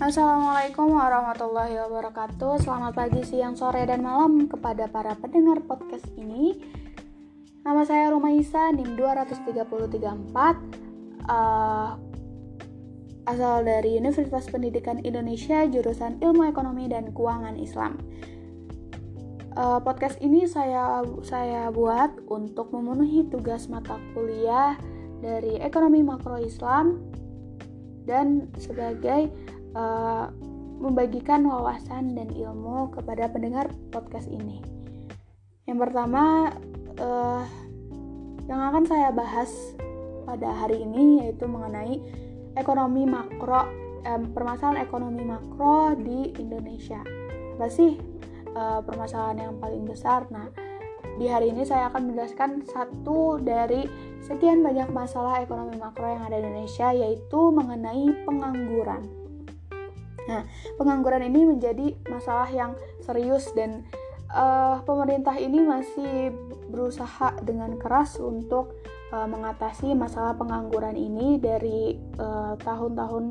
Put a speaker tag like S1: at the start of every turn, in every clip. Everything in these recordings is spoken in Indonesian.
S1: Assalamualaikum warahmatullahi wabarakatuh. Selamat pagi, siang, sore, dan malam kepada para pendengar podcast ini. Nama saya Rumaisa, NIM 23334 uh, Asal dari Universitas Pendidikan Indonesia, jurusan Ilmu Ekonomi dan Keuangan Islam. Uh, Podcast ini saya, saya buat untuk memenuhi tugas mata kuliah dari Ekonomi Makro Islam dan sebagai uh, membagikan wawasan dan ilmu kepada pendengar podcast ini. Yang pertama, uh, yang akan saya bahas pada hari ini yaitu mengenai ekonomi makro, eh, permasalahan ekonomi makro di Indonesia. Apa sih uh, permasalahan yang paling besar? Nah, di hari ini saya akan menjelaskan satu dari sekian banyak masalah ekonomi makro yang ada di Indonesia yaitu mengenai pengangguran. Nah, pengangguran ini menjadi masalah yang serius dan uh, pemerintah ini masih berusaha dengan keras untuk uh, mengatasi masalah pengangguran ini dari eh, tahun-tahun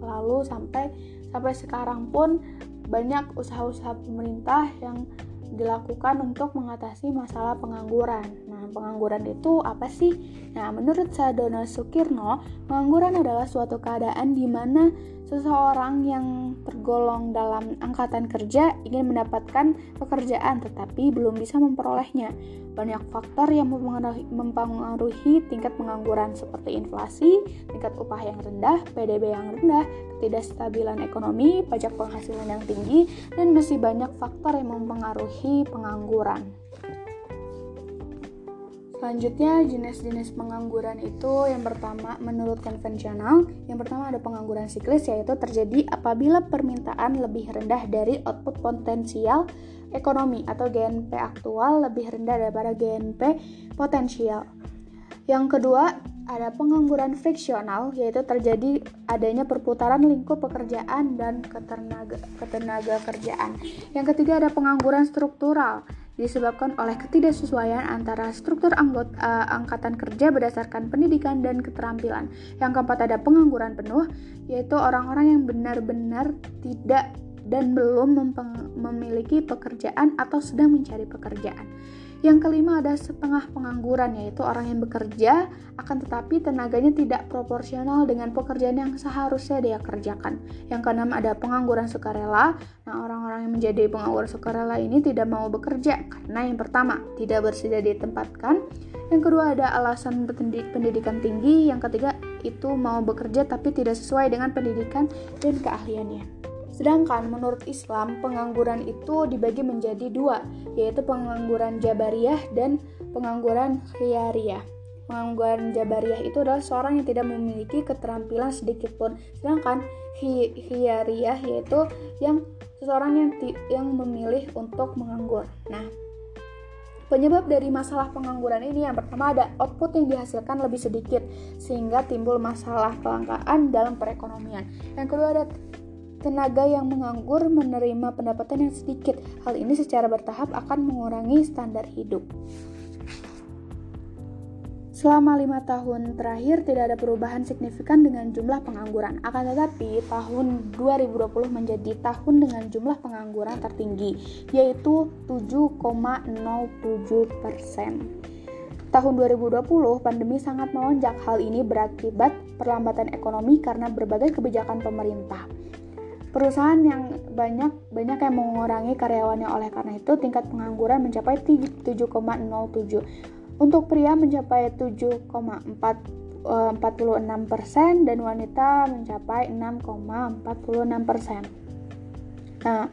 S1: uh, lalu sampai sampai sekarang pun banyak usaha-usaha pemerintah yang dilakukan untuk mengatasi masalah pengangguran. Nah, pengangguran itu apa sih? Nah, menurut Sadono Sukirno, pengangguran adalah suatu keadaan di mana seseorang yang tergolong dalam angkatan kerja ingin mendapatkan pekerjaan tetapi belum bisa memperolehnya. Banyak faktor yang mempengaruhi, tingkat pengangguran seperti inflasi, tingkat upah yang rendah, PDB yang rendah, ketidakstabilan ekonomi, pajak penghasilan yang tinggi, dan masih banyak faktor yang mempengaruhi pengangguran. Selanjutnya, jenis-jenis pengangguran itu yang pertama menurut konvensional, yang pertama ada pengangguran siklis yaitu terjadi apabila permintaan lebih rendah dari output potensial ekonomi atau GNP aktual lebih rendah daripada GNP potensial. Yang kedua, ada pengangguran friksional yaitu terjadi adanya perputaran lingkup pekerjaan dan ketenaga, ketenaga kerjaan. Yang ketiga ada pengangguran struktural disebabkan oleh ketidaksesuaian antara struktur anggota uh, angkatan kerja berdasarkan pendidikan dan keterampilan. Yang keempat ada pengangguran penuh, yaitu orang-orang yang benar-benar tidak dan belum memiliki pekerjaan atau sedang mencari pekerjaan. Yang kelima ada setengah pengangguran yaitu orang yang bekerja akan tetapi tenaganya tidak proporsional dengan pekerjaan yang seharusnya dia kerjakan. Yang keenam ada pengangguran sukarela. Nah, orang-orang yang menjadi pengangguran sukarela ini tidak mau bekerja karena yang pertama tidak bersedia ditempatkan, yang kedua ada alasan pendidikan tinggi, yang ketiga itu mau bekerja tapi tidak sesuai dengan pendidikan dan keahliannya. Sedangkan menurut Islam, pengangguran itu dibagi menjadi dua, yaitu pengangguran jabariyah dan pengangguran khiyariyah. Pengangguran jabariyah itu adalah seorang yang tidak memiliki keterampilan sedikit pun, sedangkan khiyariyah yaitu yang seseorang yang yang memilih untuk menganggur. Nah, Penyebab dari masalah pengangguran ini yang pertama ada output yang dihasilkan lebih sedikit sehingga timbul masalah kelangkaan dalam perekonomian. Yang kedua ada tenaga yang menganggur menerima pendapatan yang sedikit. Hal ini secara bertahap akan mengurangi standar hidup. Selama lima tahun terakhir tidak ada perubahan signifikan dengan jumlah pengangguran. Akan tetapi tahun 2020 menjadi tahun dengan jumlah pengangguran tertinggi, yaitu 7,07 persen. Tahun 2020, pandemi sangat melonjak. Hal ini berakibat perlambatan ekonomi karena berbagai kebijakan pemerintah. Perusahaan yang banyak banyak yang mengurangi karyawannya oleh karena itu tingkat pengangguran mencapai 7,07. Untuk pria mencapai 7,46 persen dan wanita mencapai 6,46 persen. Nah,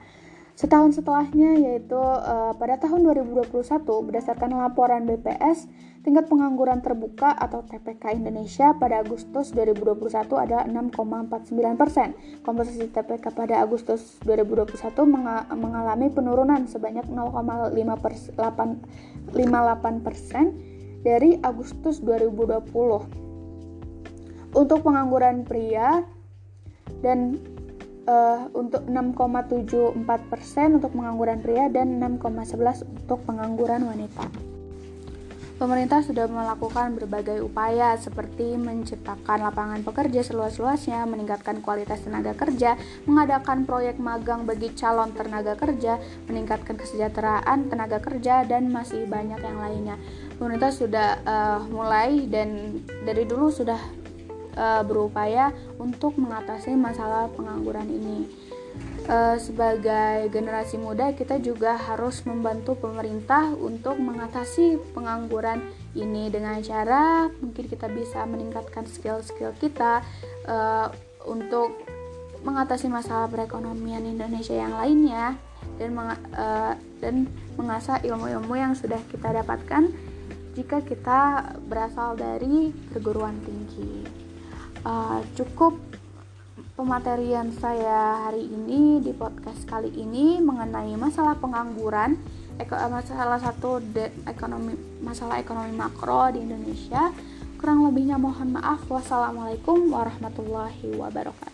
S1: setahun setelahnya yaitu uh, pada tahun 2021 berdasarkan laporan BPS Tingkat pengangguran terbuka atau TPK Indonesia pada Agustus 2021 adalah 6,49 persen. Komposisi TPK pada Agustus 2021 mengalami penurunan sebanyak 0,58 persen dari Agustus 2020. Untuk pengangguran pria dan uh, untuk 6,74 persen untuk pengangguran pria dan 6,11 untuk pengangguran wanita. Pemerintah sudah melakukan berbagai upaya seperti menciptakan lapangan pekerja seluas-luasnya, meningkatkan kualitas tenaga kerja, mengadakan proyek magang bagi calon tenaga kerja, meningkatkan kesejahteraan tenaga kerja, dan masih banyak yang lainnya. Pemerintah sudah uh, mulai dan dari dulu sudah uh, berupaya untuk mengatasi masalah pengangguran ini uh, sebagai generasi muda kita juga harus membantu pemerintah untuk mengatasi pengangguran ini dengan cara mungkin kita bisa meningkatkan skill-skill kita uh, untuk mengatasi masalah perekonomian Indonesia yang lainnya dan meng, uh, dan mengasah ilmu-ilmu yang sudah kita dapatkan jika kita berasal dari perguruan tinggi. Uh, cukup pematerian saya hari ini di podcast kali ini mengenai masalah pengangguran eko, eh, masalah satu ekonomi masalah ekonomi makro di Indonesia. Kurang lebihnya mohon maaf. Wassalamualaikum warahmatullahi wabarakatuh